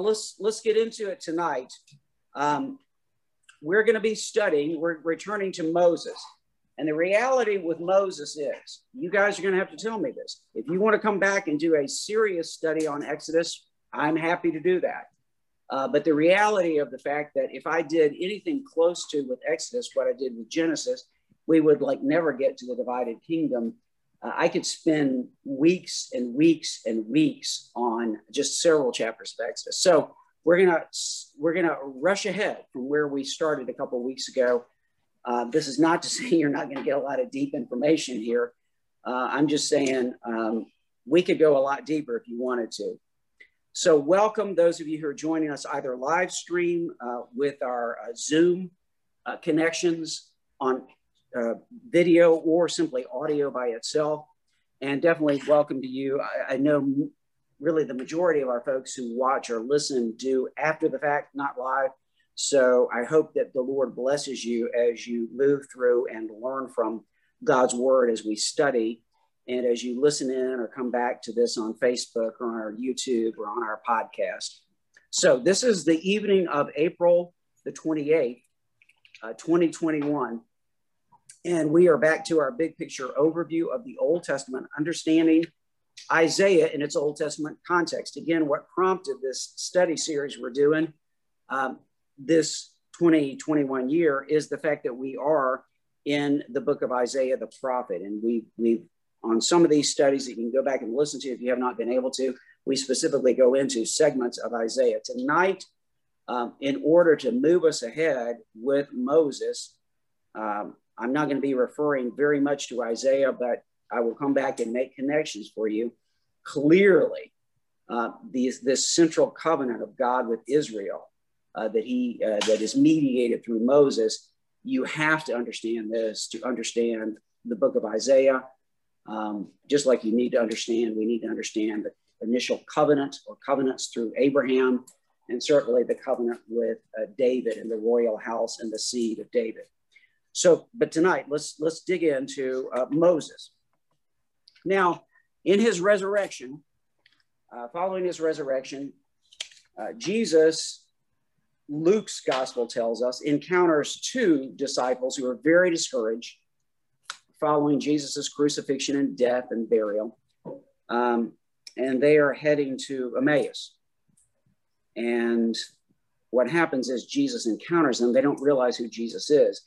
let's let's get into it tonight. Um, we're going to be studying. We're returning to Moses, and the reality with Moses is, you guys are going to have to tell me this. If you want to come back and do a serious study on Exodus, I'm happy to do that. Uh, but the reality of the fact that if I did anything close to with Exodus, what I did with Genesis, we would like never get to the divided kingdom. Uh, I could spend weeks and weeks and weeks on just several chapters of Exodus. So we're gonna we're gonna rush ahead from where we started a couple weeks ago. Uh, this is not to say you're not going to get a lot of deep information here. Uh, I'm just saying um, we could go a lot deeper if you wanted to. So welcome those of you who are joining us either live stream uh, with our uh, Zoom uh, connections on uh, video or simply audio by itself. And definitely welcome to you. I, I, know really the majority of our folks who watch or listen do after the fact, not live. So I hope that the Lord blesses you as you move through and learn from God's word as we study and as you listen in or come back to this on Facebook or on our YouTube or on our podcast. So this is the evening of April the 28th, uh, 2021. And we are back to our big picture overview of the Old Testament, understanding Isaiah in its Old Testament context. Again, what prompted this study series we're doing um, this 2021 year is the fact that we are in the book of Isaiah the prophet. And we, we've on some of these studies that you can go back and listen to if you have not been able to. We specifically go into segments of Isaiah. Tonight, um, in order to move us ahead with Moses, um, I'm not going to be referring very much to Isaiah, but I will come back and make connections for you. Clearly, uh, these, this central covenant of God with Israel uh, that he uh, that is mediated through Moses, you have to understand this to understand the book of Isaiah um, just like you need to understand, we need to understand the initial covenant or covenants through Abraham, and certainly the covenant with uh, David and the royal house and the seed of David. So, but tonight let's let's dig into uh, Moses. Now, in his resurrection, uh, following his resurrection, uh, Jesus, Luke's gospel tells us, encounters two disciples who are very discouraged following Jesus' crucifixion and death and burial. Um, and they are heading to Emmaus. And what happens is Jesus encounters them. They don't realize who Jesus is.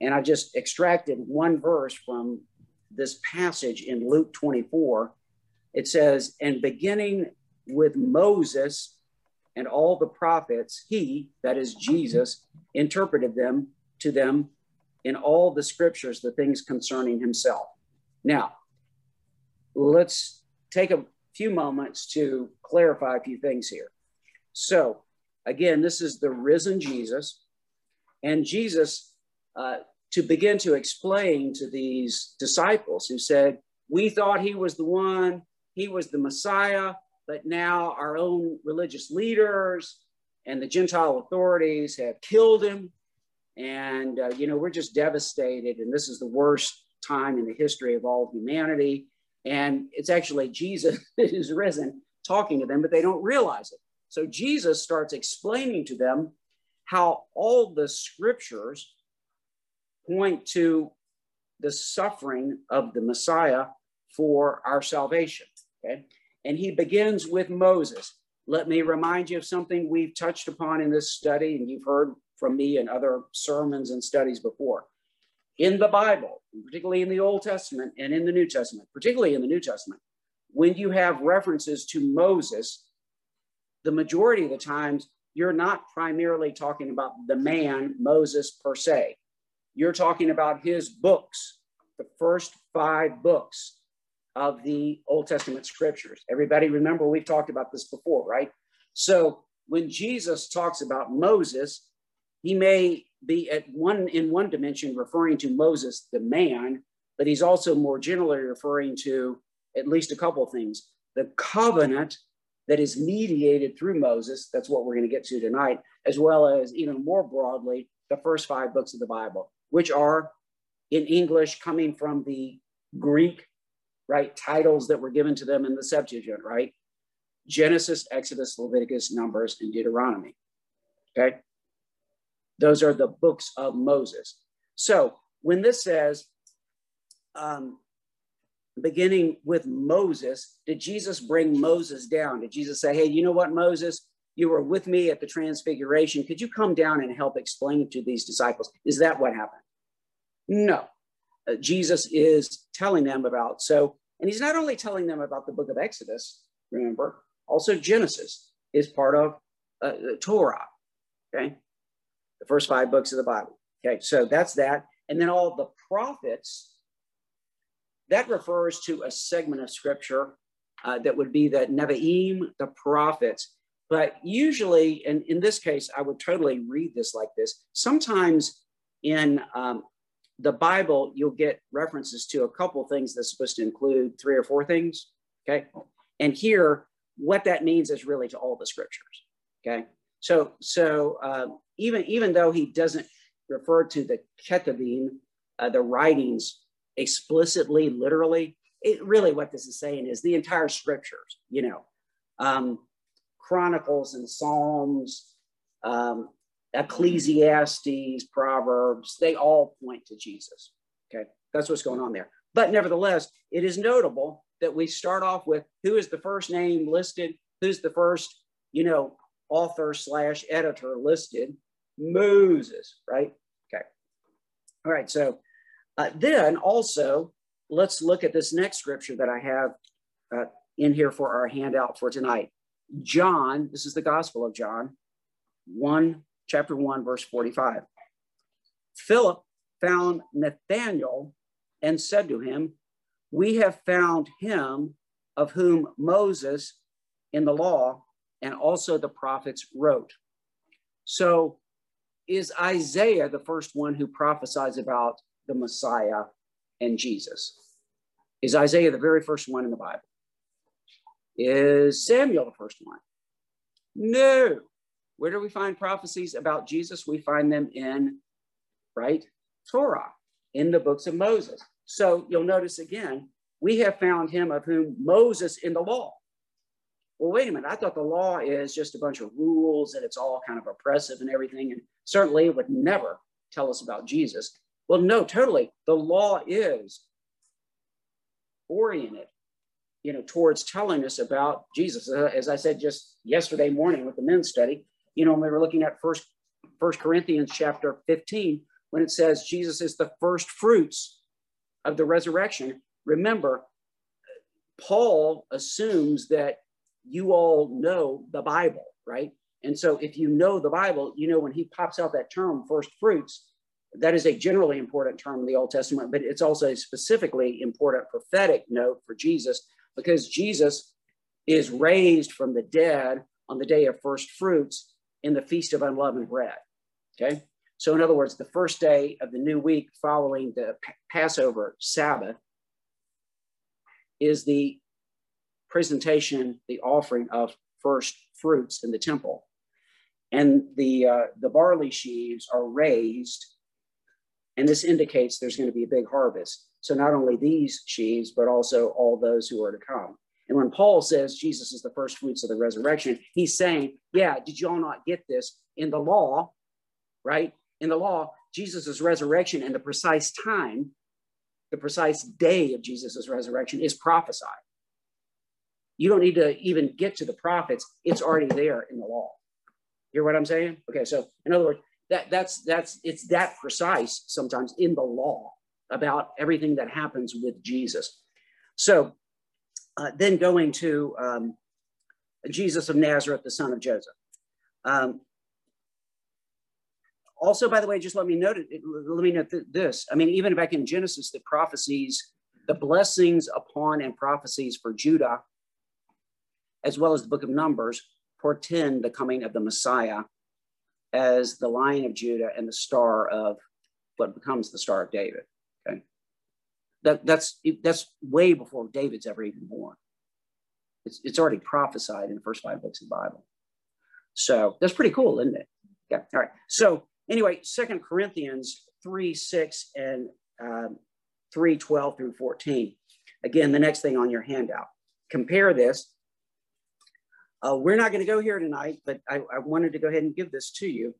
And I just extracted one verse from this passage in Luke 24. It says, And beginning with Moses and all the prophets, he, that is Jesus, interpreted them to them in all the scriptures the things concerning himself. Now, let's take a few moments to clarify a few things here. So, again, this is the risen Jesus, and Jesus, uh, to begin to explain to these disciples who said, We thought he was the one, he was the Messiah, but now our own religious leaders and the Gentile authorities have killed him and, uh, you know, we're just devastated. And this is the worst time in the history of all of humanity. And it's actually Jesus who's risen talking to them, but they don't realize it. So Jesus starts explaining to them how all the scriptures point to the suffering of the Messiah for our salvation. Okay. And he begins with Moses. Let me remind you of something we've touched upon in this study, and you've heard from me and other sermons and studies before. In the Bible, particularly in the Old Testament and in the New Testament, particularly in the New Testament, when you have references to Moses, the majority of the times you're not primarily talking about the man Moses per se. You're talking about his books, the first five books of the Old Testament scriptures. Everybody remember we've talked about this before, right? So when Jesus talks about Moses, he may be at one in one dimension referring to Moses, the man, but he's also more generally referring to at least a couple of things. The covenant that is mediated through Moses, that's what we're going to get to tonight, as well as even more broadly, the first five books of the Bible, which are in English coming from the Greek, right, titles that were given to them in the Septuagint, right? Genesis, Exodus, Leviticus, Numbers, and Deuteronomy. Okay. Those are the books of Moses. So when this says, um, beginning with Moses, did Jesus bring Moses down? Did Jesus say, hey, you know what, Moses? You were with me at the transfiguration. Could you come down and help explain it to these disciples? Is that what happened? No. Uh, Jesus is telling them about. So, and he's not only telling them about the book of Exodus, remember, also Genesis is part of uh, Torah. Okay. The first five books of the Bible. Okay. So that's that. And then all the prophets, that refers to a segment of scripture uh, that would be the Nevi'im, the prophets. But usually, and in this case, I would totally read this like this. Sometimes in um, the Bible, you'll get references to a couple things that's supposed to include three or four things. Okay. And here, what that means is really to all the scriptures. Okay. So, so uh, even even though he doesn't refer to the Ketuvim, uh, the writings explicitly, literally, it really what this is saying is the entire scriptures. You know, um, Chronicles and Psalms, um, Ecclesiastes, Proverbs, they all point to Jesus. Okay, that's what's going on there. But nevertheless, it is notable that we start off with who is the first name listed, who's the first, you know, author slash editor listed, Moses, right? Okay. All right. So uh, then also, let's look at this next scripture that I have uh, in here for our handout for tonight. John, this is the Gospel of John, 1, chapter 1, verse 45. Philip found Nathanael and said to him, We have found him of whom Moses in the law and also the prophets wrote. So, is Isaiah the first one who prophesies about the Messiah and Jesus? Is Isaiah the very first one in the Bible? Is Samuel the first one? No. Where do we find prophecies about Jesus? We find them in, right, Torah, in the books of Moses. So you'll notice again, we have found him of whom Moses in the law. Well, wait a minute. I thought the law is just a bunch of rules and it's all kind of oppressive and everything. And certainly it would never tell us about Jesus. Well, no, totally. The law is oriented you know, towards telling us about Jesus. Uh, as I said just yesterday morning with the men's study, you know, when we were looking at first First Corinthians chapter 15, when it says Jesus is the first fruits of the resurrection. Remember, Paul assumes that you all know the Bible, right? And so if you know the Bible, you know when he pops out that term first fruits, that is a generally important term in the Old Testament, but it's also a specifically important prophetic note for Jesus because Jesus is raised from the dead on the day of first fruits in the Feast of Unleavened Bread. Okay. So, in other words, the first day of the new week following the Passover Sabbath is the presentation, the offering of first fruits in the temple. And the, uh, the barley sheaves are raised, and this indicates there's going to be a big harvest. So not only these sheaves, but also all those who are to come. And when Paul says Jesus is the first fruits of the resurrection, he's saying, yeah, did y'all not get this in the law, right? In the law, Jesus' resurrection and the precise time, the precise day of Jesus' resurrection is prophesied. You don't need to even get to the prophets, it's already there in the law. Hear what I'm saying? Okay, so in other words, that that's that's it's that precise sometimes in the law about everything that happens with Jesus. So uh, then going to um, Jesus of Nazareth, the son of Joseph. Um, also, by the way, just let me note it, let me note this. I mean, even back in Genesis, the prophecies, the blessings upon and prophecies for Judah, as well as the book of Numbers, portend the coming of the Messiah as the lion of Judah and the star of what becomes the star of David. Okay. That, that's, that's way before David's ever even born. It's, it's already prophesied in the first five books of the Bible. So that's pretty cool, isn't it? Yeah. All right. So anyway, Second Corinthians 3, 6, and um, 3, 12 through 14. Again, the next thing on your handout. Compare this Uh, we're not going to go here tonight, but I, I wanted to go ahead and give this to you,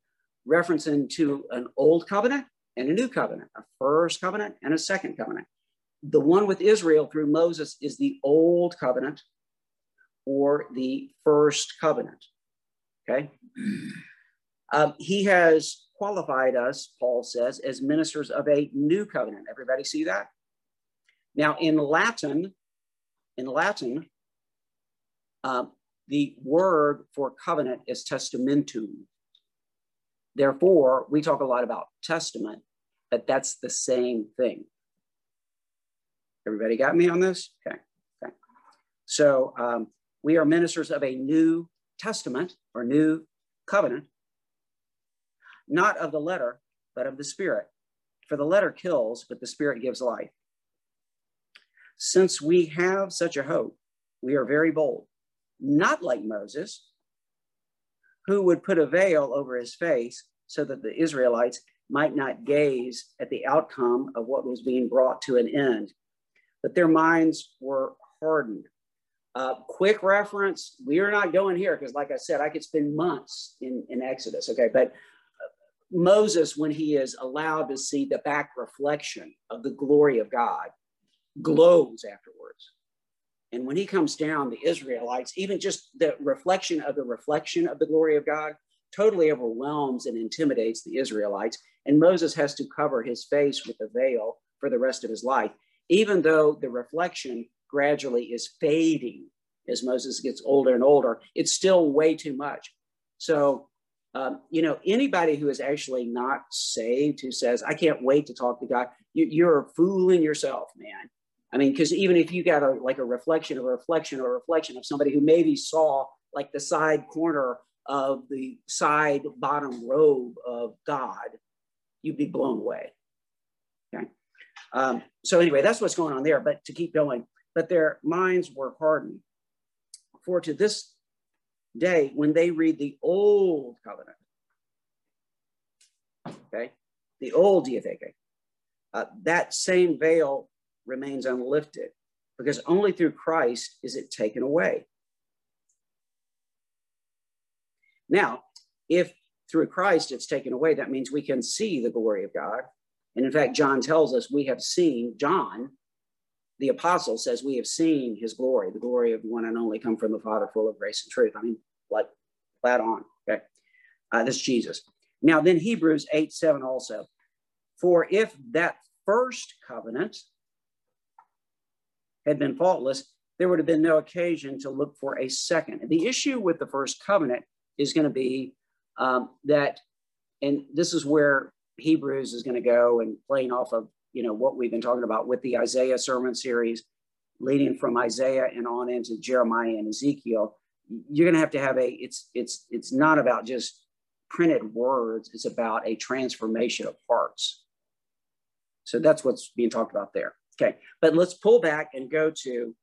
referencing to an old covenant and a new covenant, a first covenant and a second covenant. The one with Israel through Moses is the old covenant or the first covenant. Okay. Um, he has qualified us, Paul says, as ministers of a new covenant. Everybody see that? Now, in Latin, in Latin, um, the word for covenant is testamentum. Therefore, we talk a lot about testament, but that's the same thing. Everybody got me on this? Okay. Okay. So um, we are ministers of a new testament or new covenant, not of the letter, but of the spirit. For the letter kills, but the spirit gives life. Since we have such a hope, we are very bold, not like Moses, who would put a veil over his face so that the Israelites might not gaze at the outcome of what was being brought to an end. But their minds were hardened. Uh, quick reference, we are not going here because, like I said, I could spend months in, in Exodus, okay? But uh, Moses, when he is allowed to see the back reflection of the glory of God, glows afterwards. And when he comes down, the Israelites, even just the reflection of the reflection of the glory of God, totally overwhelms and intimidates the Israelites. And Moses has to cover his face with a veil for the rest of his life, even though the reflection gradually is fading as Moses gets older and older. It's still way too much. So, um, you know, anybody who is actually not saved who says, I can't wait to talk to God, you, you're fooling yourself, man. I mean, because even if you got a like a reflection of a reflection or a reflection of somebody who maybe saw like the side corner of the side bottom robe of God, you'd be blown away. Okay. Um, so anyway, that's what's going on there. But to keep going, but their minds were hardened. For to this day, when they read the old covenant, okay, the old diatheke, uh, that same veil remains unlifted because only through Christ is it taken away. Now, if through Christ it's taken away, that means we can see the glory of God. And in fact, John tells us we have seen, John, the apostle says, we have seen his glory, the glory of one and only come from the Father, full of grace and truth. I mean, like flat on. Okay. Uh, this is Jesus. Now, then Hebrews 8 7 also. For if that first covenant had been faultless, there would have been no occasion to look for a second. The issue with the first covenant is going to be um, that, and this is where Hebrews is going to go and playing off of you know what we've been talking about with the Isaiah sermon series, leading from Isaiah and on into Jeremiah and Ezekiel. You're going to have to have a. It's it's it's not about just printed words. It's about a transformation of hearts. So that's what's being talked about there. Okay, but let's pull back and go to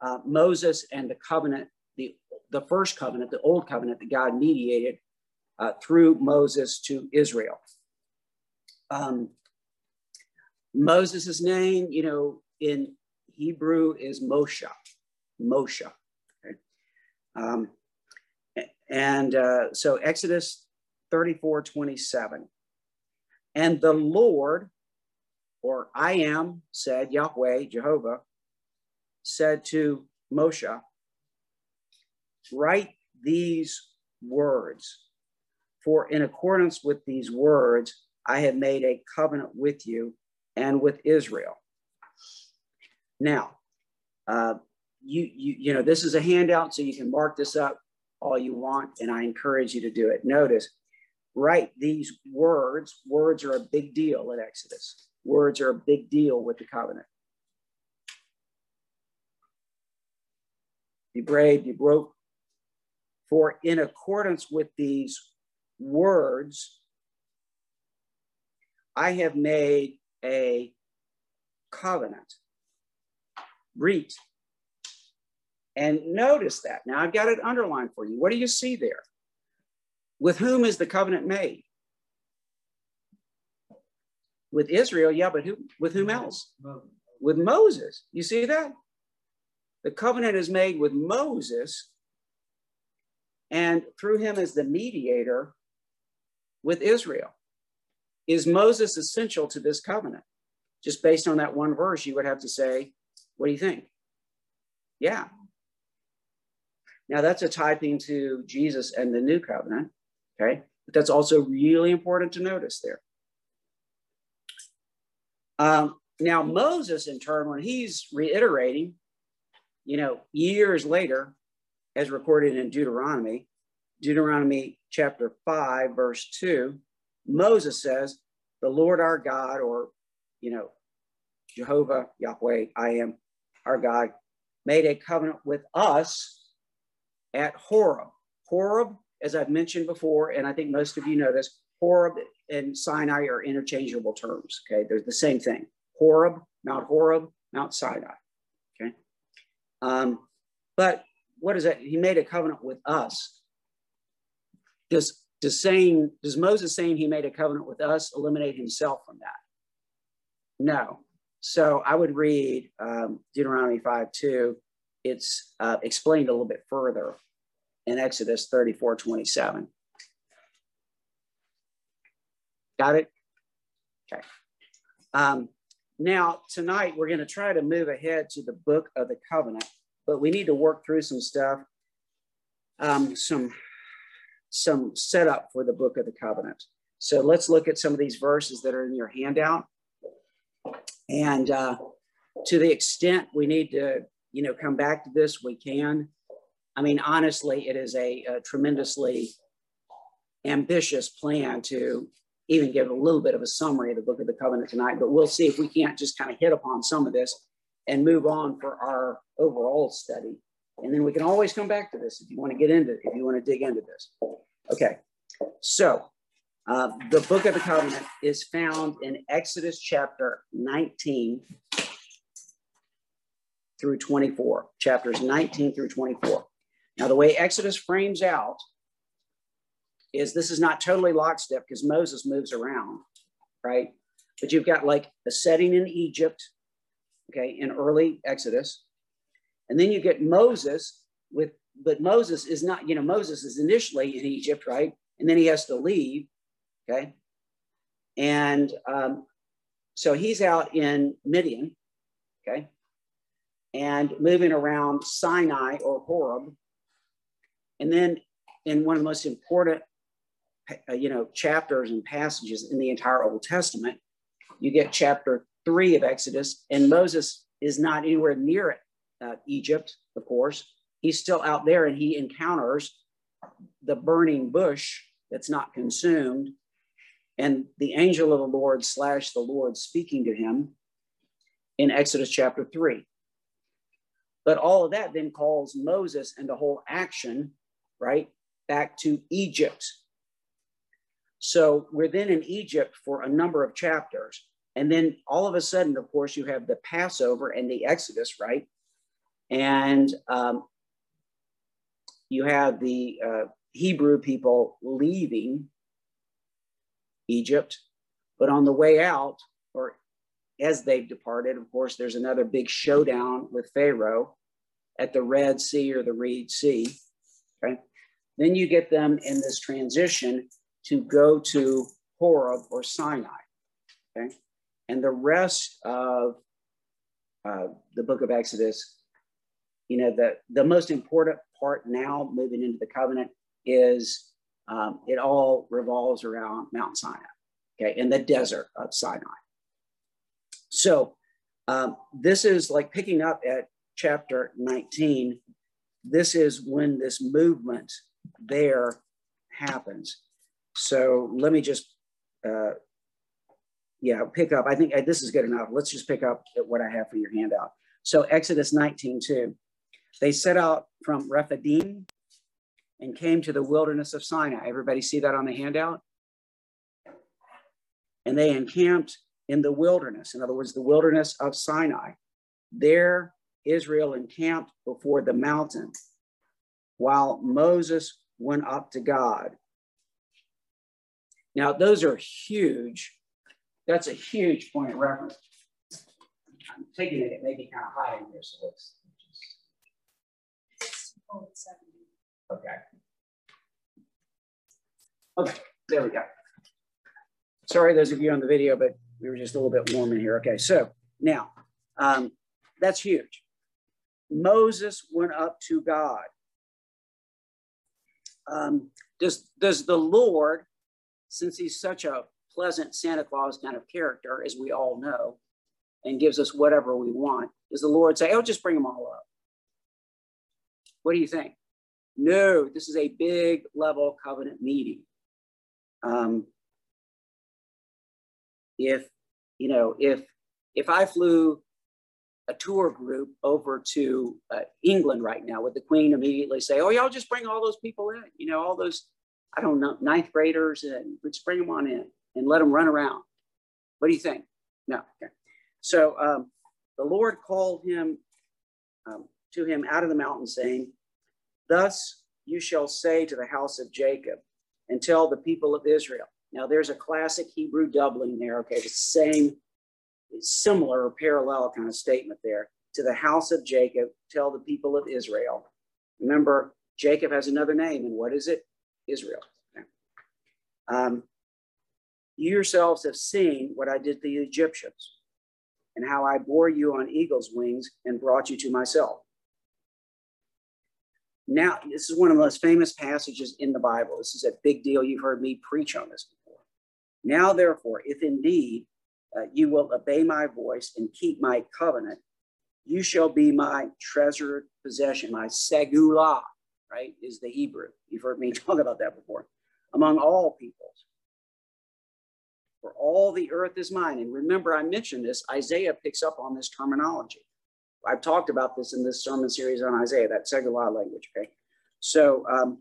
uh, Moses and the covenant, the, the first covenant, the old covenant that God mediated uh, through Moses to Israel. Um, Moses' name, you know, in Hebrew is Moshe, Moshe. Okay? Um, and uh, so Exodus 34 27. And the Lord or I am, said Yahweh, Jehovah, said to Moshe, write these words, for in accordance with these words, I have made a covenant with you and with Israel. Now, uh, you, you, you know, this is a handout, so you can mark this up all you want, and I encourage you to do it. Notice, write these words. Words are a big deal in Exodus. Words are a big deal with the covenant. Be brave, be broke. For in accordance with these words, I have made a covenant. Read. And notice that. Now I've got it underlined for you. What do you see there? With whom is the covenant made? With Israel, yeah, but who, with whom else? With Moses. You see that? The covenant is made with Moses and through him as the mediator with Israel. Is Moses essential to this covenant? Just based on that one verse, you would have to say, what do you think? Yeah. Now that's a typing to Jesus and the new covenant. Okay. But that's also really important to notice there. Um, now, Moses, in turn, when he's reiterating, you know, years later, as recorded in Deuteronomy, Deuteronomy chapter 5, verse 2, Moses says, The Lord our God, or, you know, Jehovah, Yahweh, I am our God, made a covenant with us at Horeb. Horeb, as I've mentioned before, and I think most of you know this, Horeb and Sinai are interchangeable terms. Okay, they're the same thing. Horeb, Mount Horeb, Mount Sinai. Okay, um, but what is that? He made a covenant with us. Does does saying does Moses saying he made a covenant with us eliminate himself from that? No. So I would read um, Deuteronomy 5 2. It's uh, explained a little bit further in Exodus 34 27. Got it? Okay. Um, now, tonight we're going to try to move ahead to the book of the covenant, but we need to work through some stuff, um, some, some setup for the book of the covenant. So let's look at some of these verses that are in your handout. And uh, to the extent we need to, you know, come back to this, we can. I mean, honestly, it is a, a tremendously ambitious plan to even give a little bit of a summary of the book of the covenant tonight, but we'll see if we can't just kind of hit upon some of this and move on for our overall study. And then we can always come back to this if you want to get into it, if you want to dig into this. Okay, so uh, the book of the covenant is found in Exodus chapter 19 through 24, chapters 19 through 24. Now, the way Exodus frames out is this is not totally lockstep because Moses moves around, right? But you've got like a setting in Egypt, okay, in early Exodus. And then you get Moses with, but Moses is not, you know, Moses is initially in Egypt, right? And then he has to leave, okay? And um, so he's out in Midian, okay? And moving around Sinai or Horeb. And then in one of the most important you know, chapters and passages in the entire Old Testament. You get chapter three of Exodus, and Moses is not anywhere near uh, Egypt, of course. He's still out there and he encounters the burning bush that's not consumed, and the angel of the Lord slash the Lord speaking to him in Exodus chapter three. But all of that then calls Moses and the whole action, right, back to Egypt so we're then in Egypt for a number of chapters. And then all of a sudden, of course, you have the Passover and the Exodus, right? And um, you have the uh, Hebrew people leaving Egypt. But on the way out, or as they've departed, of course, there's another big showdown with Pharaoh at the Red Sea or the Reed Sea. Okay. Then you get them in this transition to go to Horeb or Sinai. Okay. And the rest of uh, the book of Exodus, you know, the, the most important part now moving into the covenant is um, it all revolves around Mount Sinai, okay, in the desert of Sinai. So um, this is like picking up at chapter 19. This is when this movement there happens. So let me just, uh, yeah, pick up. I think uh, this is good enough. Let's just pick up what I have for your handout. So Exodus 19, 2. They set out from Rephidim and came to the wilderness of Sinai. Everybody see that on the handout? And they encamped in the wilderness. In other words, the wilderness of Sinai. There, Israel encamped before the mountain while Moses went up to God. Now, those are huge. That's a huge point of reference. I'm taking it, it may be kind of high in here, so let's just. Okay. Okay, there we go. Sorry, those of you on the video, but we were just a little bit warm in here. Okay, so now um, that's huge. Moses went up to God. Um, does, does the Lord, since he's such a pleasant Santa Claus kind of character, as we all know, and gives us whatever we want, does the Lord say, oh, just bring them all up? What do you think? No, this is a big level covenant meeting. Um, if, you know, if, if I flew a tour group over to uh, England right now, would the Queen immediately say, "Oh, y'all just bring all those people in? You know, all those I don't know ninth graders, and let's bring them on in and let them run around." What do you think? No. Okay. So um, the Lord called him um, to him out of the mountain, saying, "Thus you shall say to the house of Jacob, and tell the people of Israel." Now, there's a classic Hebrew doubling there. Okay, the same similar or parallel kind of statement there. To the house of Jacob, tell the people of Israel. Remember, Jacob has another name, and what is it? Israel. Um, you yourselves have seen what I did to the Egyptians, and how I bore you on eagle's wings and brought you to myself. Now, this is one of the most famous passages in the Bible. This is a big deal. You've heard me preach on this before. Now, therefore, if indeed uh, you will obey my voice and keep my covenant, you shall be my treasured possession, my segula, right, is the Hebrew. You've heard me talk about that before. Among all peoples. For all the earth is mine. And remember, I mentioned this, Isaiah picks up on this terminology. I've talked about this in this sermon series on Isaiah, that segula language, okay? So um,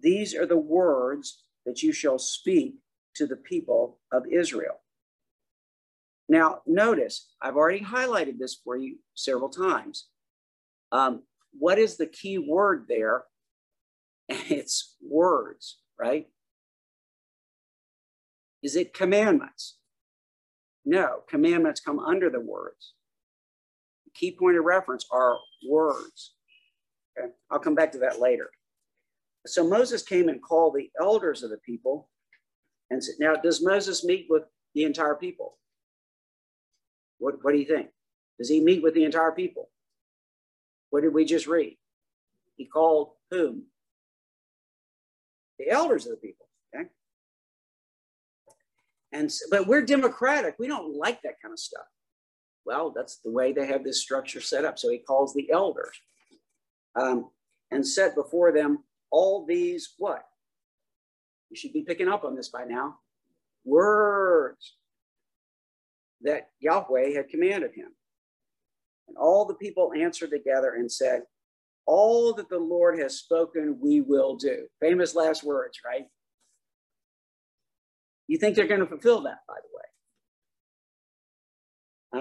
these are the words that you shall speak to the people of Israel. Now, notice I've already highlighted this for you several times. Um, what is the key word there? It's words, right? Is it commandments? No, commandments come under the words. The key point of reference are words. Okay, I'll come back to that later. So Moses came and called the elders of the people and said, Now, does Moses meet with the entire people? What, what do you think? Does he meet with the entire people? What did we just read? He called whom? The elders of the people. Okay. And but we're democratic. We don't like that kind of stuff. Well, that's the way they have this structure set up. So he calls the elders um, and set before them all these what? You should be picking up on this by now. Words that Yahweh had commanded him. And all the people answered together and said, All that the Lord has spoken, we will do. Famous last words, right? You think they're going to fulfill that, by the way?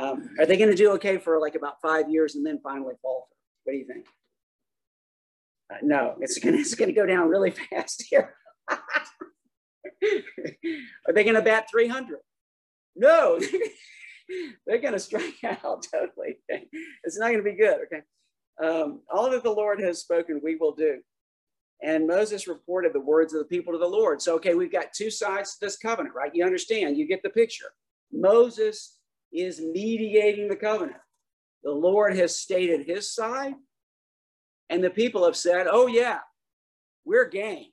Um, are they going to do okay for like about five years and then finally falter? What do you think? Uh, no, it's going it's to go down really fast here. are they going to bat 300? No, they're going to strike out totally. It's not going to be good. Okay. Um, all that the Lord has spoken, we will do. And Moses reported the words of the people to the Lord. So, okay, we've got two sides to this covenant, right? You understand, you get the picture. Moses is mediating the covenant. The Lord has stated his side, and the people have said, oh, yeah, we're game.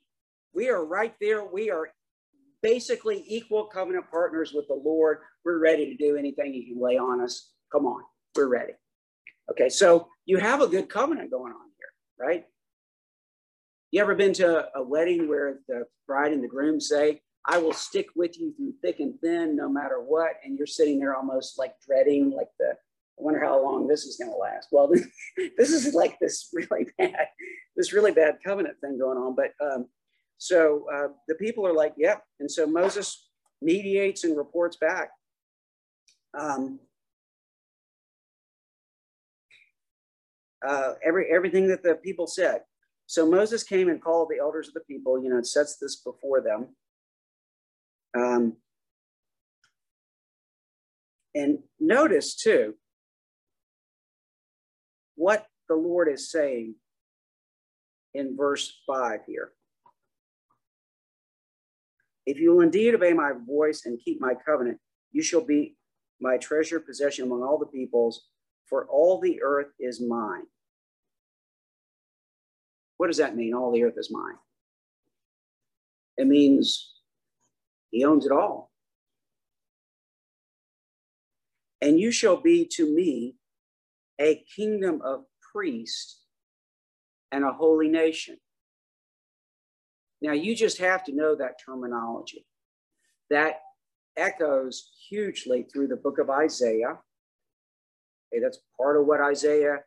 We are right there. We are basically equal covenant partners with the Lord. We're ready to do anything you can lay on us. Come on, we're ready. Okay, so you have a good covenant going on here, right? You ever been to a wedding where the bride and the groom say, I will stick with you through thick and thin, no matter what. And you're sitting there almost like dreading, like the, I wonder how long this is going to last. Well, this is like this really bad, this really bad covenant thing going on. But um, so uh, the people are like, yep. And so Moses mediates and reports back. Um, uh, every everything that the people said. So Moses came and called the elders of the people. You know, and sets this before them. Um, and notice too what the Lord is saying in verse five here. If you will indeed obey my voice and keep my covenant, you shall be my treasured possession among all the peoples, for all the earth is mine. What does that mean? All the earth is mine. It means he owns it all. And you shall be to me a kingdom of priests and a holy nation. Now, you just have to know that terminology. That echoes hugely through the book of Isaiah. Okay, that's part of what Isaiah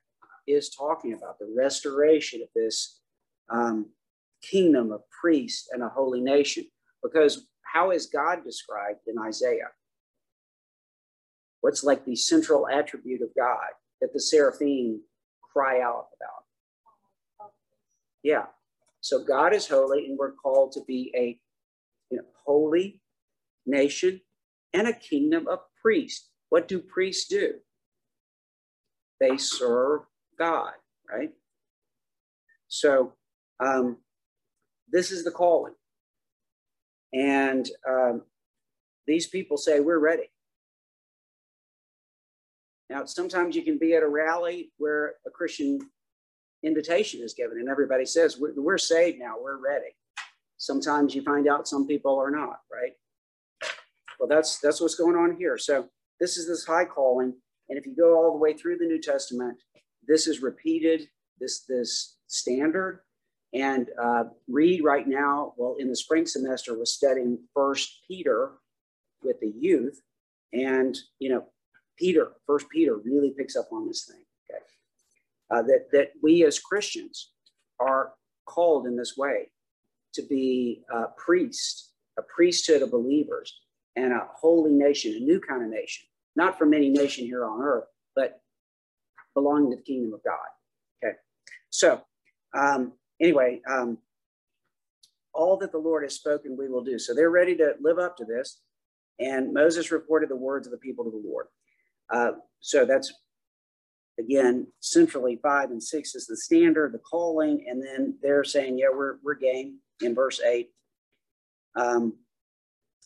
is talking about the restoration of this um, kingdom of priests and a holy nation. Because how is God described in Isaiah? What's like the central attribute of God that the seraphim cry out about? Yeah. So God is holy, and we're called to be a you know, holy nation and a kingdom of priests. What do priests do? They serve God, right? So um, this is the calling. And um, these people say, We're ready. Now, sometimes you can be at a rally where a Christian invitation is given and everybody says, We're, we're saved now, we're ready. Sometimes you find out some people are not, right? Well, that's that's what's going on here. So this is this high calling, and if you go all the way through the New Testament, this is repeated. This this standard, and uh, Reed right now, well, in the spring semester, was studying First Peter with the youth, and you know, Peter, First Peter, really picks up on this thing. Okay, uh, that that we as Christians are called in this way to be a priest, a priesthood of believers and a holy nation, a new kind of nation, not from any nation here on earth, but belonging to the kingdom of God. Okay. So, um, anyway, um, all that the Lord has spoken, we will do. So they're ready to live up to this. And Moses reported the words of the people to the Lord. Uh, so that's again centrally five and six is the standard, the calling, and then they're saying, yeah, we're we're game in verse eight. Um,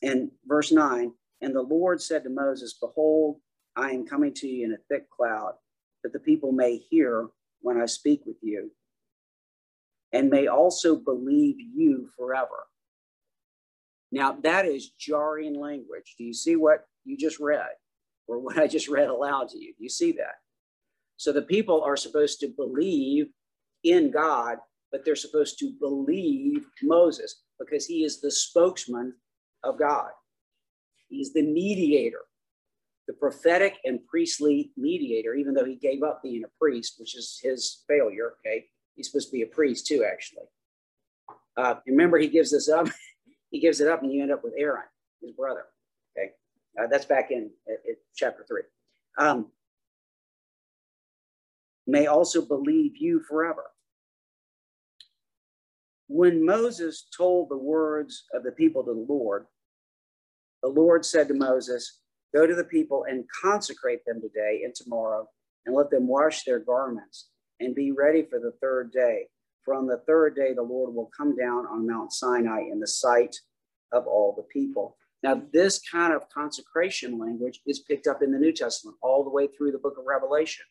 and verse 9 And the Lord said to Moses, Behold, I am coming to you in a thick cloud, that the people may hear when I speak with you, and may also believe you forever. Now, that is jarring language. Do you see what you just read, or what I just read aloud to you? Do you see that? So the people are supposed to believe in God, but they're supposed to believe Moses because he is the spokesman of God. He's the mediator, the prophetic and priestly mediator, even though he gave up being a priest, which is his failure. Okay. He's supposed to be a priest too, actually. Uh, remember, he gives this up. he gives it up, and you end up with Aaron, his brother. Okay. Uh, that's back in, in chapter three. Um, may also believe you forever. When Moses told the words of the people to the Lord, the Lord said to Moses, Go to the people and consecrate them today and tomorrow, and let them wash their garments and be ready for the third day. For on the third day, the Lord will come down on Mount Sinai in the sight of all the people. Now, this kind of consecration language is picked up in the New Testament all the way through the book of Revelation.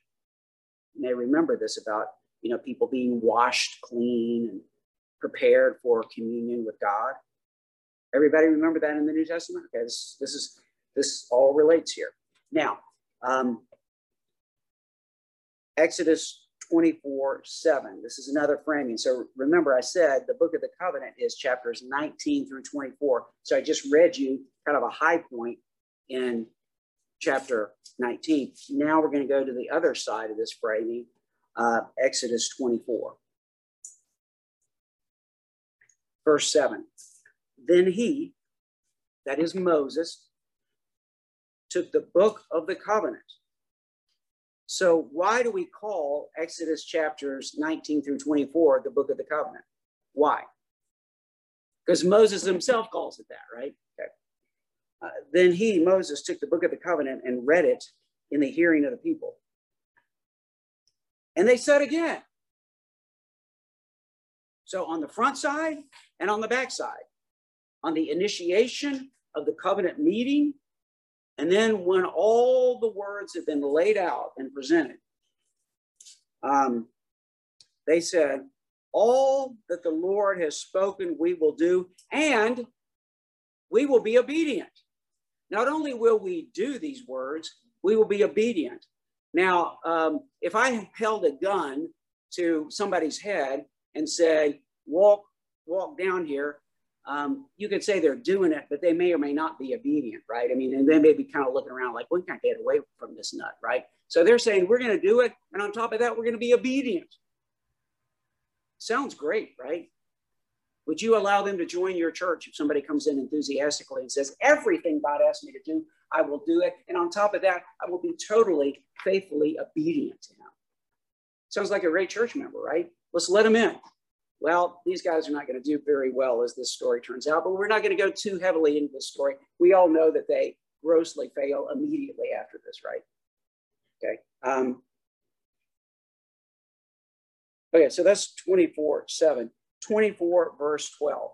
You may remember this about, you know, people being washed clean and prepared for communion with God. Everybody remember that in the New Testament? Okay, this, this is this all relates here. Now, um, Exodus 24 7. This is another framing. So remember, I said the book of the covenant is chapters 19 through 24. So I just read you kind of a high point in chapter 19. Now we're going to go to the other side of this framing, uh, Exodus 24. Verse 7 Then he, that is Moses, took the book of the covenant. So, why do we call Exodus chapters 19 through 24 the book of the covenant? Why? Because Moses himself calls it that, right? Okay. Uh, then he, Moses, took the book of the covenant and read it in the hearing of the people. And they said again, so on the front side and on the back side. on the initiation of the covenant meeting, and then when all the words have been laid out and presented, um, they said, All that the Lord has spoken, we will do, and we will be obedient. Not only will we do these words, we will be obedient. Now, um, if I held a gun to somebody's head and said, walk, walk down here, um, you could say they're doing it, but they may or may not be obedient, right? I mean, and they may be kind of looking around like, we can't get away from this nut, right? So they're saying, we're going to do it. And on top of that, we're going to be obedient. Sounds great, right? Would you allow them to join your church if somebody comes in enthusiastically and says, everything God asked me to do, I will do it. And on top of that, I will be totally faithfully obedient to him. Sounds like a great church member, right? Let's let them in. Well, these guys are not going to do very well as this story turns out, but we're not going to go too heavily into this story. We all know that they grossly fail immediately after this, right? Okay. Um, okay, so that's 24 7. 24, verse 12.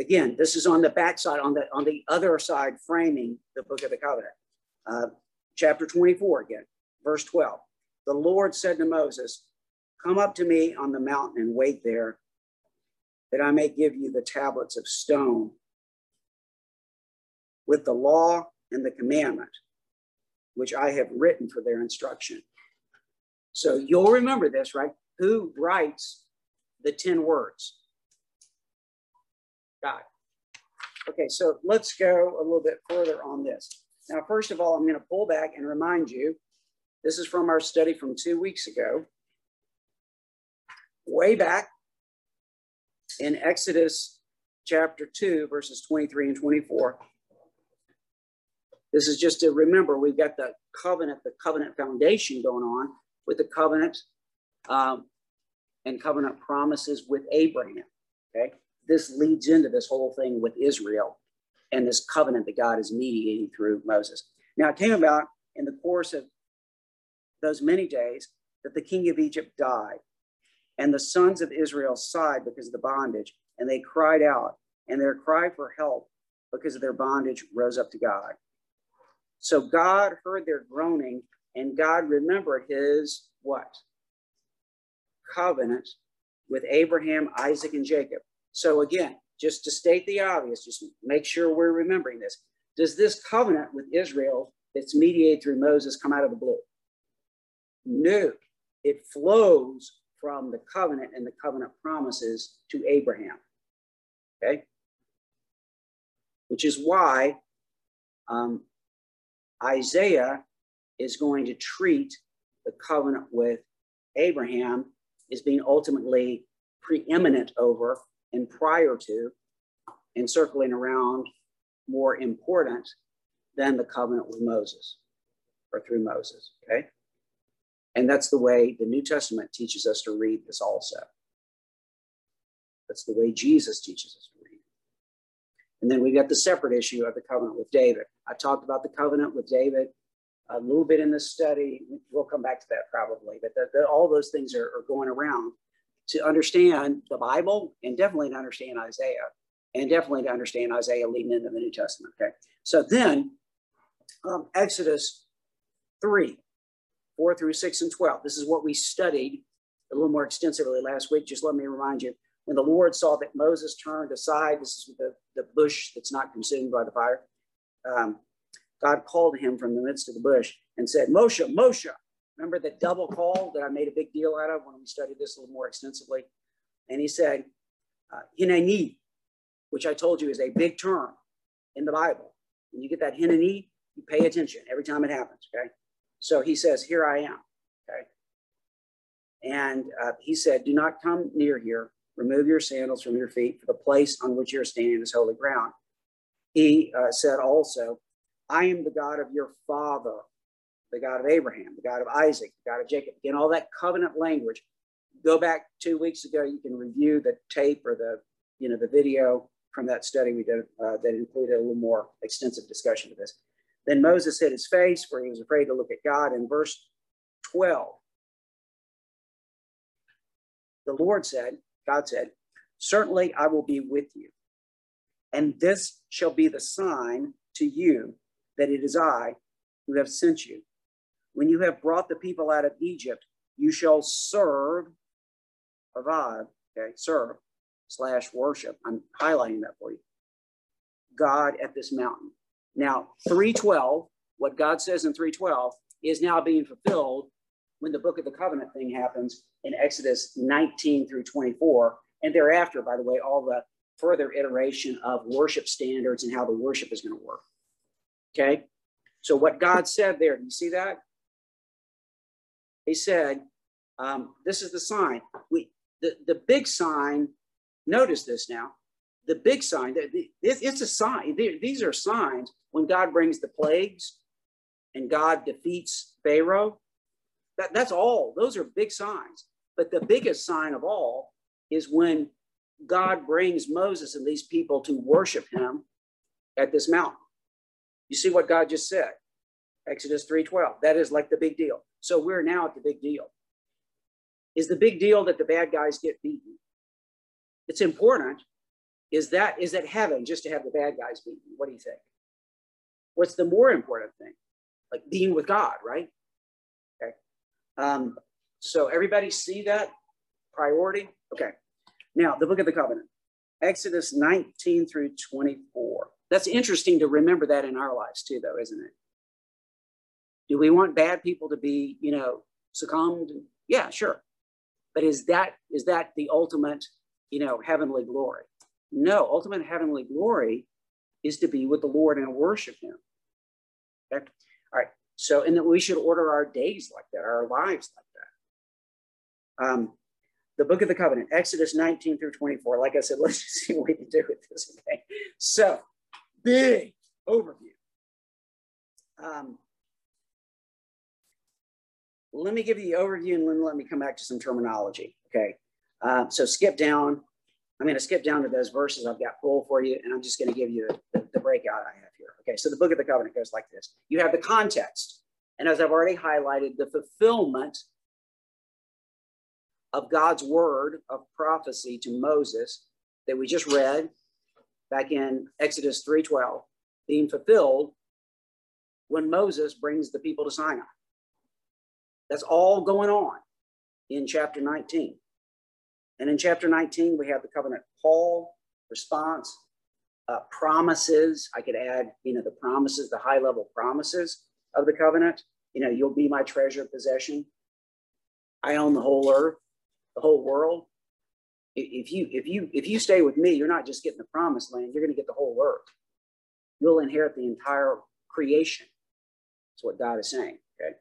Again, this is on the backside, on the on the other side, framing the book of the covenant. Uh, chapter 24 again, verse 12. The Lord said to Moses, Come up to me on the mountain and wait there, that I may give you the tablets of stone with the law and the commandment, which I have written for their instruction. So you'll remember this, right? Who writes the 10 words? God. Okay, so let's go a little bit further on this. Now, first of all, I'm going to pull back and remind you this is from our study from two weeks ago. Way back in Exodus chapter 2, verses 23 and 24. This is just to remember we've got the covenant, the covenant foundation going on with the covenant um, and covenant promises with Abraham. Okay this leads into this whole thing with Israel and this covenant that God is mediating through Moses. Now, it came about in the course of those many days that the king of Egypt died, and the sons of Israel sighed because of the bondage, and they cried out, and their cry for help because of their bondage rose up to God. So God heard their groaning, and God remembered his what? Covenant with Abraham, Isaac, and Jacob. So again, just to state the obvious, just make sure we're remembering this. Does this covenant with Israel that's mediated through Moses come out of the blue? No, it flows from the covenant and the covenant promises to Abraham. Okay? Which is why um, Isaiah is going to treat the covenant with Abraham as being ultimately preeminent over and prior to and circling around more important than the covenant with Moses or through Moses. Okay. And that's the way the New Testament teaches us to read this also. That's the way Jesus teaches us to read. And then we've got the separate issue of the covenant with David. I talked about the covenant with David a little bit in this study. We'll come back to that probably, but the, the, all those things are, are going around to understand the Bible and definitely to understand Isaiah and definitely to understand Isaiah leading into the New Testament. Okay. So then um, Exodus 3, 4 through 6 and 12. This is what we studied a little more extensively last week. Just let me remind you when the Lord saw that Moses turned aside, this is the, the bush that's not consumed by the fire. Um, God called him from the midst of the bush and said, Moshe, Moshe. Remember the double call that I made a big deal out of when we studied this a little more extensively? And he said, uh, hineni, which I told you is a big term in the Bible. When you get that hineni, you pay attention every time it happens, okay? So he says, here I am, okay? And uh, he said, do not come near here. Remove your sandals from your feet, for the place on which you're standing is holy ground. He uh, said also, I am the God of your father, the God of Abraham, the God of Isaac, the God of Jacob. Again, all that covenant language. Go back two weeks ago. You can review the tape or the you know the video from that study we did uh, that included a little more extensive discussion of this. Then Moses hid his face, for he was afraid to look at God. In verse 12, the Lord said, God said, Certainly I will be with you. And this shall be the sign to you that it is I who have sent you. When you have brought the people out of Egypt, you shall serve, avad, okay, serve slash worship. I'm highlighting that for you. God at this mountain. Now, 312, what God says in 312 is now being fulfilled when the book of the covenant thing happens in Exodus 19 through 24. And thereafter, by the way, all the further iteration of worship standards and how the worship is going to work. Okay. So, what God said there, do you see that? He said, um, This is the sign. We, the, the big sign, notice this now. The big sign, that it's a sign. These are signs when God brings the plagues and God defeats Pharaoh. That, that's all. Those are big signs. But the biggest sign of all is when God brings Moses and these people to worship him at this mountain. You see what God just said? Exodus 3:12. That is like the big deal. So we're now at the big deal. Is the big deal that the bad guys get beaten? It's important. Is that is that heaven just to have the bad guys beaten? What do you think? What's the more important thing? Like being with God, right? Okay. Um, so everybody see that priority? Okay. Now, the book of the covenant, Exodus 19 through 24. That's interesting to remember that in our lives too, though, isn't it? Do we want bad people to be, you know, succumbed? Yeah, sure. But is that is that the ultimate, you know, heavenly glory? No, ultimate heavenly glory is to be with the Lord and worship Him. Okay? All right. So, and that we should order our days like that, our lives like that. Um, the book of the covenant, Exodus 19 through 24. Like I said, let's just see what we can do with this. Okay. So, big overview. Um, let me give you the overview and then let me come back to some terminology. Okay. Uh, so, skip down. I'm going to skip down to those verses I've got full for you, and I'm just going to give you the, the breakout I have here. Okay. So, the book of the covenant goes like this you have the context. And as I've already highlighted, the fulfillment of God's word of prophecy to Moses that we just read back in Exodus 3:12 being fulfilled when Moses brings the people to Sinai. That's all going on in chapter 19. And in chapter 19, we have the covenant call, response, uh, promises. I could add, you know, the promises, the high level promises of the covenant. You know, you'll be my treasure possession. I own the whole earth the whole world. If you if you if you stay with me, you're not just getting the promised land, you're going to get the whole earth. You'll inherit the entire creation. That's what God is saying. Okay.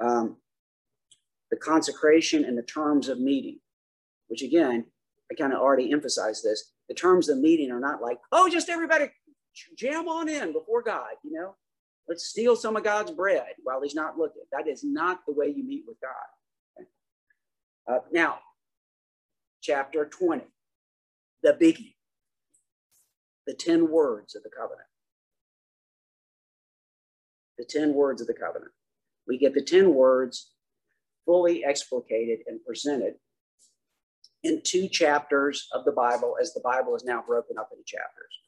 Um, the consecration and the terms of meeting, which again, I kind of already emphasized this. The terms of meeting are not like, oh, just everybody jam on in before God, you know, let's steal some of God's bread while he's not looking. That is not the way you meet with God. Uh, now, chapter 20, the biggie, the 10 words of the covenant. The 10 words of the covenant. We get the 10 words fully explicated and presented in two chapters of the Bible, as the Bible is now broken up into chapters.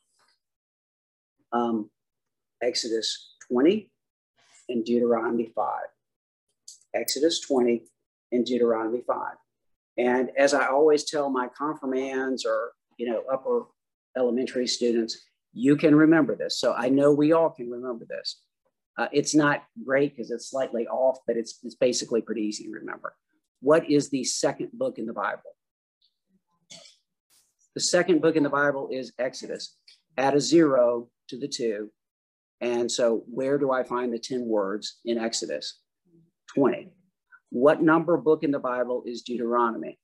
Um, Exodus 20 and Deuteronomy 5. Exodus 20 and Deuteronomy 5. And as I always tell my confirmands or, you know, upper elementary students, you can remember this. So I know we all can remember this. Uh, it's not great because it's slightly off, but it's, it's basically pretty easy to remember. What is the second book in the Bible? The second book in the Bible is Exodus. Add a zero to the two. And so where do I find the 10 words in Exodus? 20. What number book in the Bible is Deuteronomy?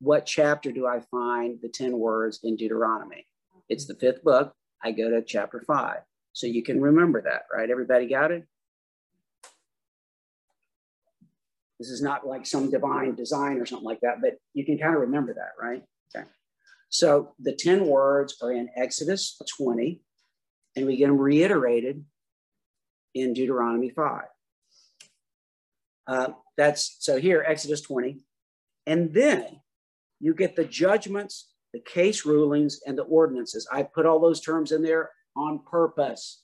What chapter do I find the 10 words in Deuteronomy? It's the fifth book. I go to chapter five. So you can remember that, right? Everybody got it? This is not like some divine design or something like that, but you can kind of remember that, right? Okay. So the 10 words are in Exodus 20, and we get them reiterated in Deuteronomy 5. Uh, that's so here, Exodus 20. And then you get the judgments, the case rulings, and the ordinances. I put all those terms in there on purpose.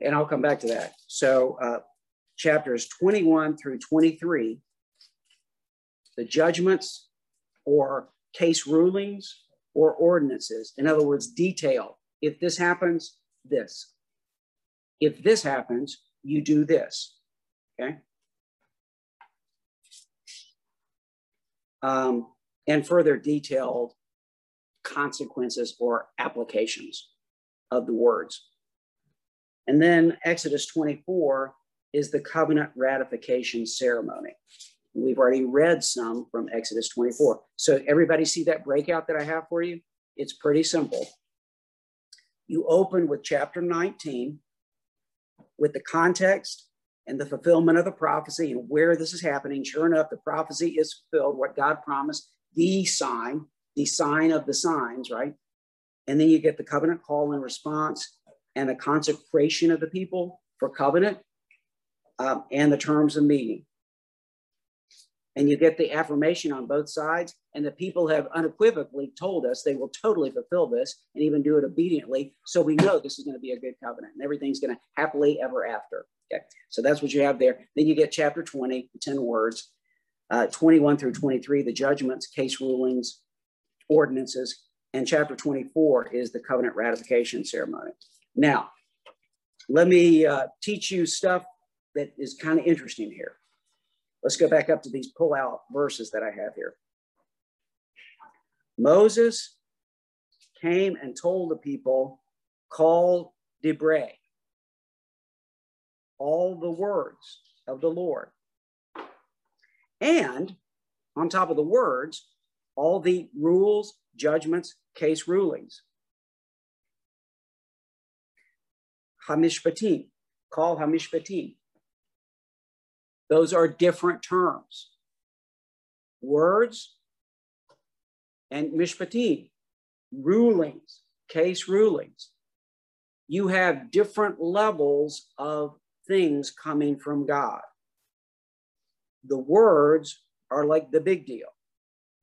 And I'll come back to that. So, uh, chapters 21 through 23, the judgments or case rulings or ordinances. In other words, detail. If this happens, this. If this happens, you do this. Okay. Um, and further detailed consequences or applications of the words. And then Exodus 24 is the covenant ratification ceremony. We've already read some from Exodus 24. So everybody see that breakout that I have for you? It's pretty simple. You open with chapter 19 with the context and the fulfillment of the prophecy and where this is happening. Sure enough, the prophecy is fulfilled, what God promised, the sign, the sign of the signs, right? And then you get the covenant call and response and the consecration of the people for covenant um, and the terms of meeting. And you get the affirmation on both sides. And the people have unequivocally told us they will totally fulfill this and even do it obediently. So we know this is going to be a good covenant and everything's going to happily ever after. Okay. So that's what you have there. Then you get chapter 20, 10 words, uh, 21 through 23, the judgments, case rulings, ordinances. And chapter 24 is the covenant ratification ceremony. Now, let me uh, teach you stuff that is kind of interesting here. Let's go back up to these pull out verses that I have here. Moses came and told the people, call Debre, all the words of the Lord. And on top of the words, all the rules, judgments, case rulings. Hamishpatim, call Hamishpatim. Those are different terms. Words and mishpatim, rulings, case rulings. You have different levels of things coming from God. The words are like the big deal.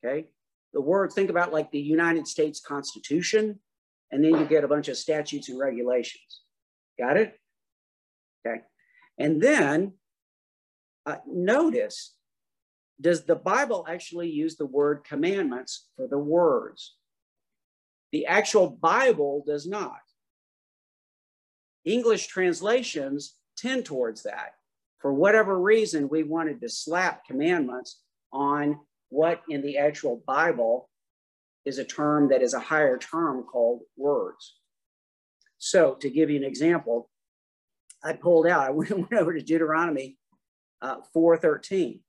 Okay. The words, think about like the United States Constitution, and then you get a bunch of statutes and regulations. Got it? Okay. And then uh, notice, does the Bible actually use the word commandments for the words? The actual Bible does not. English translations tend towards that. For whatever reason, we wanted to slap commandments on what in the actual Bible is a term that is a higher term called words. So, to give you an example, I pulled out, I went over to Deuteronomy uh, 4.13.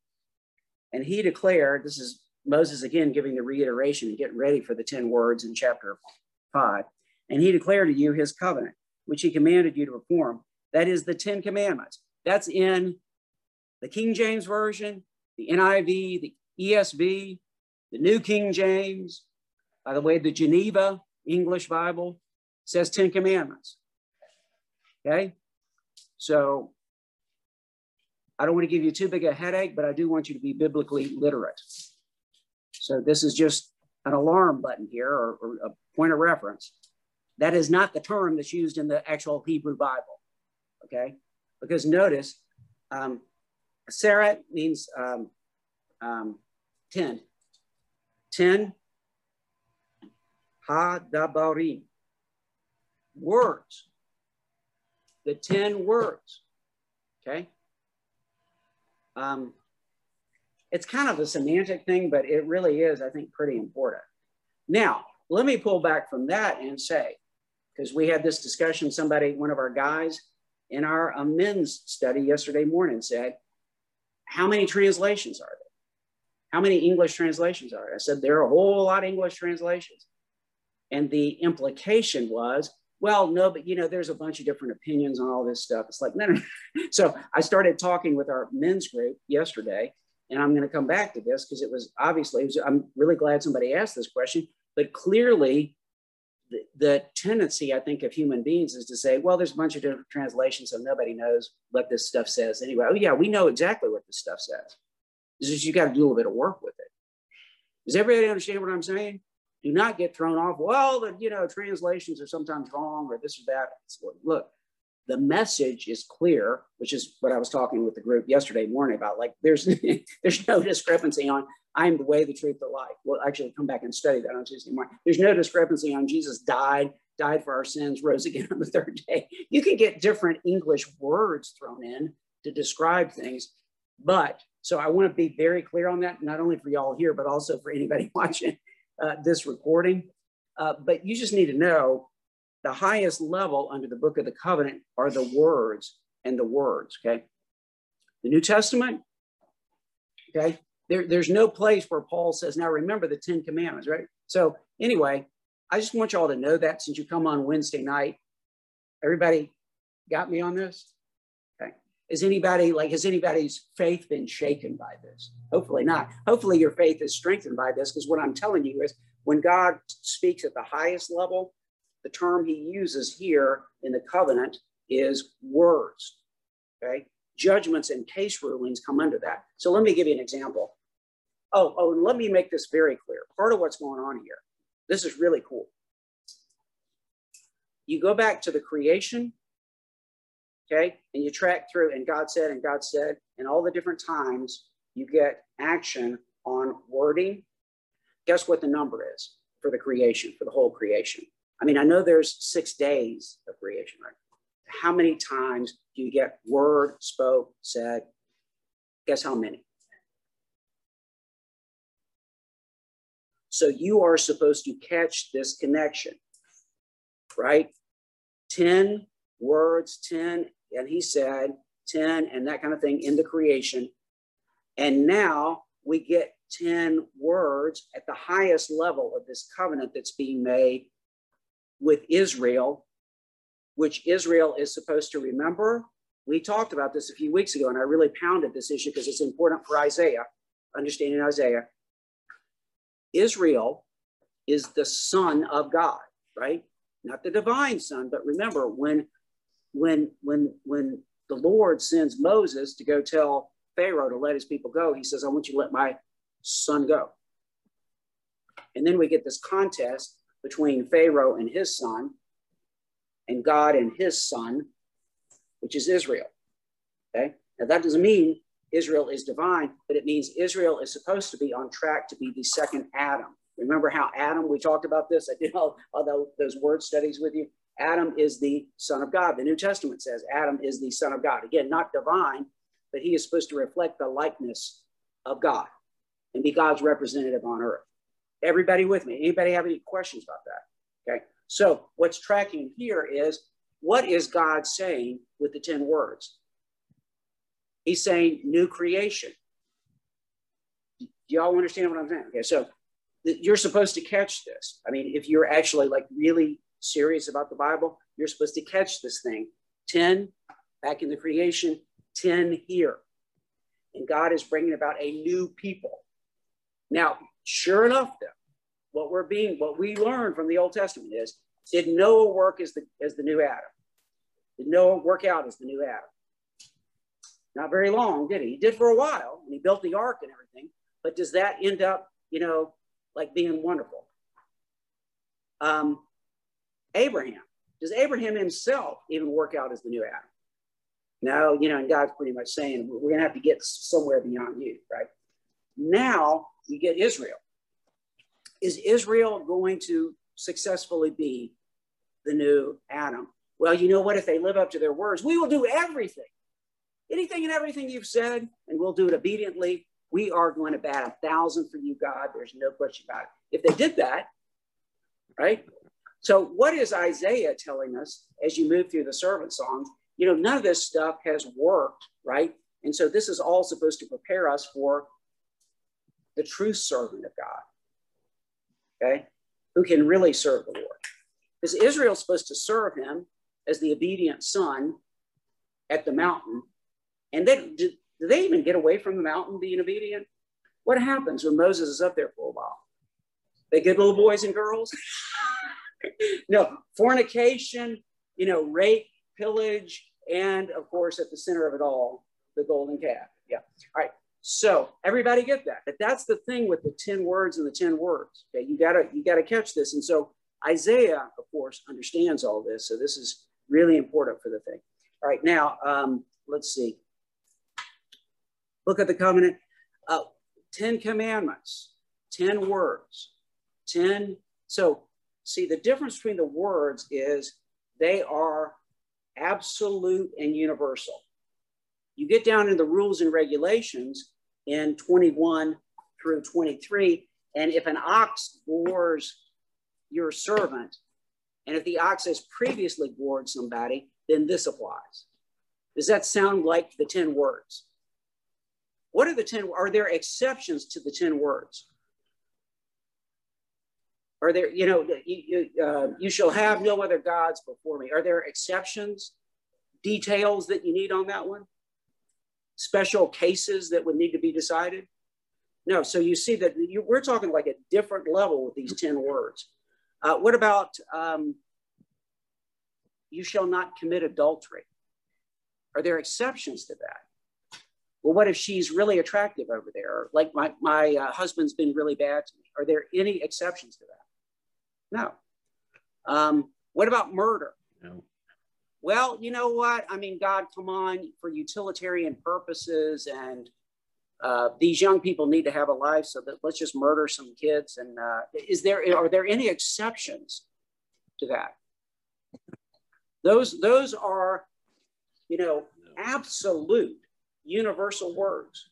And he declared, this is Moses again giving the reiteration and getting ready for the 10 words in chapter 5. And he declared to you his covenant, which he commanded you to perform. That is the 10 commandments. That's in the King James Version, the NIV, the ESV, the New King James. By the way, the Geneva English Bible says 10 commandments. Okay? So I don't want to give you too big a headache, but I do want you to be biblically literate. So this is just an alarm button here or, or a point of reference. That is not the term that's used in the actual Hebrew Bible, okay? Because notice, um, Sarah means um, um, 10. 10, ha-dabarim, words. The 10 words, okay? Um, it's kind of a semantic thing, but it really is, I think, pretty important. Now, let me pull back from that and say, because we had this discussion, somebody, one of our guys in our men's study yesterday morning said, how many translations are there? How many English translations are there? I said, there are a whole lot of English translations. And the implication was, well, no, but you know, there's a bunch of different opinions on all this stuff. It's like, no, no. so I started talking with our men's group yesterday, and I'm going to come back to this because it was obviously, it was, I'm really glad somebody asked this question, but clearly the, the, tendency, I think, of human beings is to say, well, there's a bunch of different translations, so nobody knows what this stuff says anyway. Oh, yeah, we know exactly what this stuff says. It's just you got to do a little bit of work with it. Does everybody understand what I'm saying? Do not get thrown off. Well, the you know translations are sometimes wrong or this or that. Look, the message is clear, which is what I was talking with the group yesterday morning about. Like, there's there's no discrepancy on I am the way, the truth, the life. We'll actually come back and study that on Tuesday morning. There's no discrepancy on Jesus died, died for our sins, rose again on the third day. You can get different English words thrown in to describe things, but so I want to be very clear on that, not only for y'all here, but also for anybody watching uh, this recording. Uh, but you just need to know the highest level under the book of the covenant are the words and the words, okay? The New Testament, okay? There, there's no place where Paul says, now remember the 10 commandments, right? So, anyway, I just want y'all to know that since you come on Wednesday night. Everybody got me on this? Is anybody like, has anybody's faith been shaken by this? Hopefully not. Hopefully your faith is strengthened by this because what I'm telling you is when God speaks at the highest level, the term he uses here in the covenant is words. Okay. Judgments and case rulings come under that. So let me give you an example. Oh, oh, and let me make this very clear. Part of what's going on here, this is really cool. You go back to the creation, okay, and you track through, and God said, and God said, and all the different times you get action on wording. Guess what the number is for the creation, for the whole creation? I mean, I know there's six days of creation, right? How many times do you get word, spoke, said? Guess how many? So you are supposed to catch this connection, right? 10 words, 10, and he said 10 and that kind of thing in the creation. And now we get 10 words at the highest level of this covenant that's being made with Israel, which Israel is supposed to remember. We talked about this a few weeks ago, and I really pounded this issue because it's important for Isaiah, understanding Isaiah. Israel is the son of God, right? Not the divine son, but remember when when when when the Lord sends Moses to go tell Pharaoh to let his people go, he says, I want you to let my son go. And then we get this contest between Pharaoh and his son, and God and his son, which is Israel. Okay. Now that doesn't mean Israel is divine, but it means Israel is supposed to be on track to be the second Adam. Remember how Adam, we talked about this. I did all, all those word studies with you. Adam is the son of God. The New Testament says Adam is the son of God. Again, not divine, but he is supposed to reflect the likeness of God and be God's representative on earth. Everybody with me? Anybody have any questions about that? Okay. So what's tracking here is what is God saying with the 10 words? He's saying new creation. Do y'all understand what I'm saying? Okay. So you're supposed to catch this. I mean, if you're actually like really serious about the Bible, you're supposed to catch this thing. 10 back in the creation, 10 here. And God is bringing about a new people. Now, sure enough, though, what we're being, what we learn from the Old Testament is, did Noah work as the as the new Adam? Did Noah work out as the new Adam? Not very long, did he? He did for a while, and he built the ark and everything. But does that end up, you know, like being wonderful? Um, Abraham. Does Abraham himself even work out as the new Adam? No, you know, and God's pretty much saying we're going to have to get somewhere beyond you, right? Now you get Israel. Is Israel going to successfully be the new Adam? Well, you know what? If they live up to their words, we will do everything, anything and everything you've said, and we'll do it obediently. We are going to bat a thousand for you, God. There's no question about it. If they did that, right? So, what is Isaiah telling us as you move through the servant songs? You know, none of this stuff has worked, right? And so, this is all supposed to prepare us for the true servant of God, okay, who can really serve the Lord. Because Israel's supposed to serve him as the obedient son at the mountain. And then, do, do they even get away from the mountain being obedient? What happens when Moses is up there for a while? They get little boys and girls? no, fornication, you know, rape, pillage, and of course, at the center of it all, the golden calf. Yeah. All right. So everybody get that. But that's the thing with the 10 words and the 10 words. Okay, you gotta you gotta catch this. And so Isaiah, of course, understands all this. So this is really important for the thing. All right, now um, let's see. Look at the covenant. Uh, 10 commandments, 10 words, 10. So see the difference between the words is they are absolute and universal. You get down in the rules and regulations, in 21 through 23. And if an ox bores your servant, and if the ox has previously bored somebody, then this applies. Does that sound like the 10 words? What are the 10? Are there exceptions to the 10 words? Are there, you know, you, you, uh, you shall have no other gods before me. Are there exceptions, details that you need on that one? special cases that would need to be decided? No. So you see that you, we're talking like a different level with these 10 words. Uh, what about um, you shall not commit adultery? Are there exceptions to that? Well, what if she's really attractive over there? Like my, my uh, husband's been really bad to me. Are there any exceptions to that? No. Um, what about murder? No. Well, you know what? I mean, God, come on, for utilitarian purposes, and uh, these young people need to have a life, so that let's just murder some kids. And uh, is there are there any exceptions to that? Those those are, you know, absolute universal words.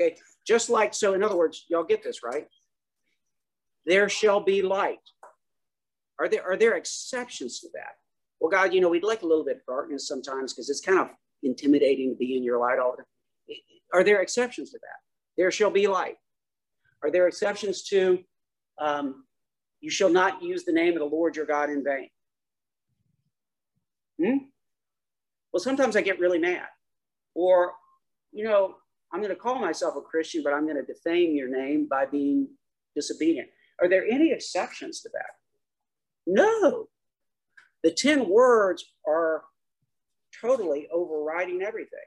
Okay, just like so. In other words, y'all get this right. There shall be light. Are there are there exceptions to that? well, God, you know, we'd like a little bit of darkness sometimes because it's kind of intimidating to be in your light all the time. Are there exceptions to that? There shall be light. Are there exceptions to um, you shall not use the name of the Lord your God in vain? Hmm? Well, sometimes I get really mad. Or, you know, I'm going to call myself a Christian, but I'm going to defame your name by being disobedient. Are there any exceptions to that? No. The 10 words are totally overriding everything.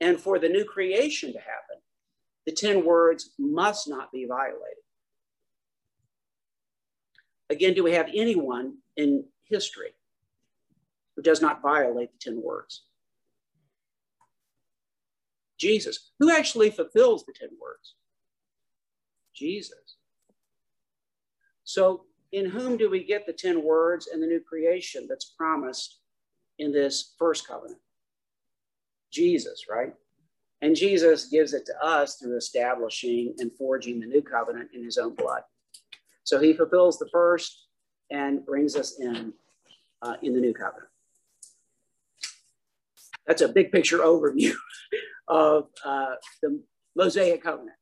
And for the new creation to happen, the 10 words must not be violated. Again, do we have anyone in history who does not violate the 10 words? Jesus. Who actually fulfills the 10 words? Jesus. So in whom do we get the 10 words and the new creation that's promised in this first covenant? Jesus, right? And Jesus gives it to us through establishing and forging the new covenant in his own blood. So he fulfills the first and brings us in uh, in the new covenant. That's a big picture overview of uh, the Mosaic covenant.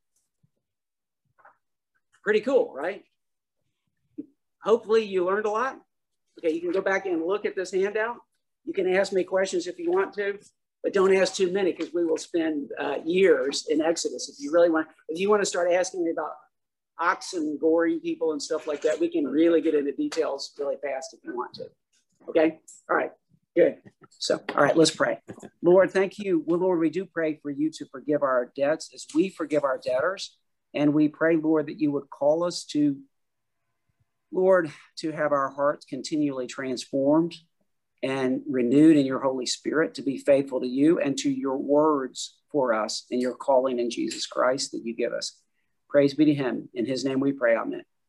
Pretty cool, right? hopefully you learned a lot. Okay, you can go back and look at this handout. You can ask me questions if you want to, but don't ask too many because we will spend uh, years in Exodus. If you really want, if you want to start asking me about oxen goring people and stuff like that, we can really get into details really fast if you want to. Okay, all right, good. So, all right, let's pray. Lord, thank you. Well, Lord, we do pray for you to forgive our debts as we forgive our debtors. And we pray, Lord, that you would call us to Lord, to have our hearts continually transformed and renewed in your Holy Spirit to be faithful to you and to your words for us and your calling in Jesus Christ that you give us. Praise be to him. In his name we pray. Amen.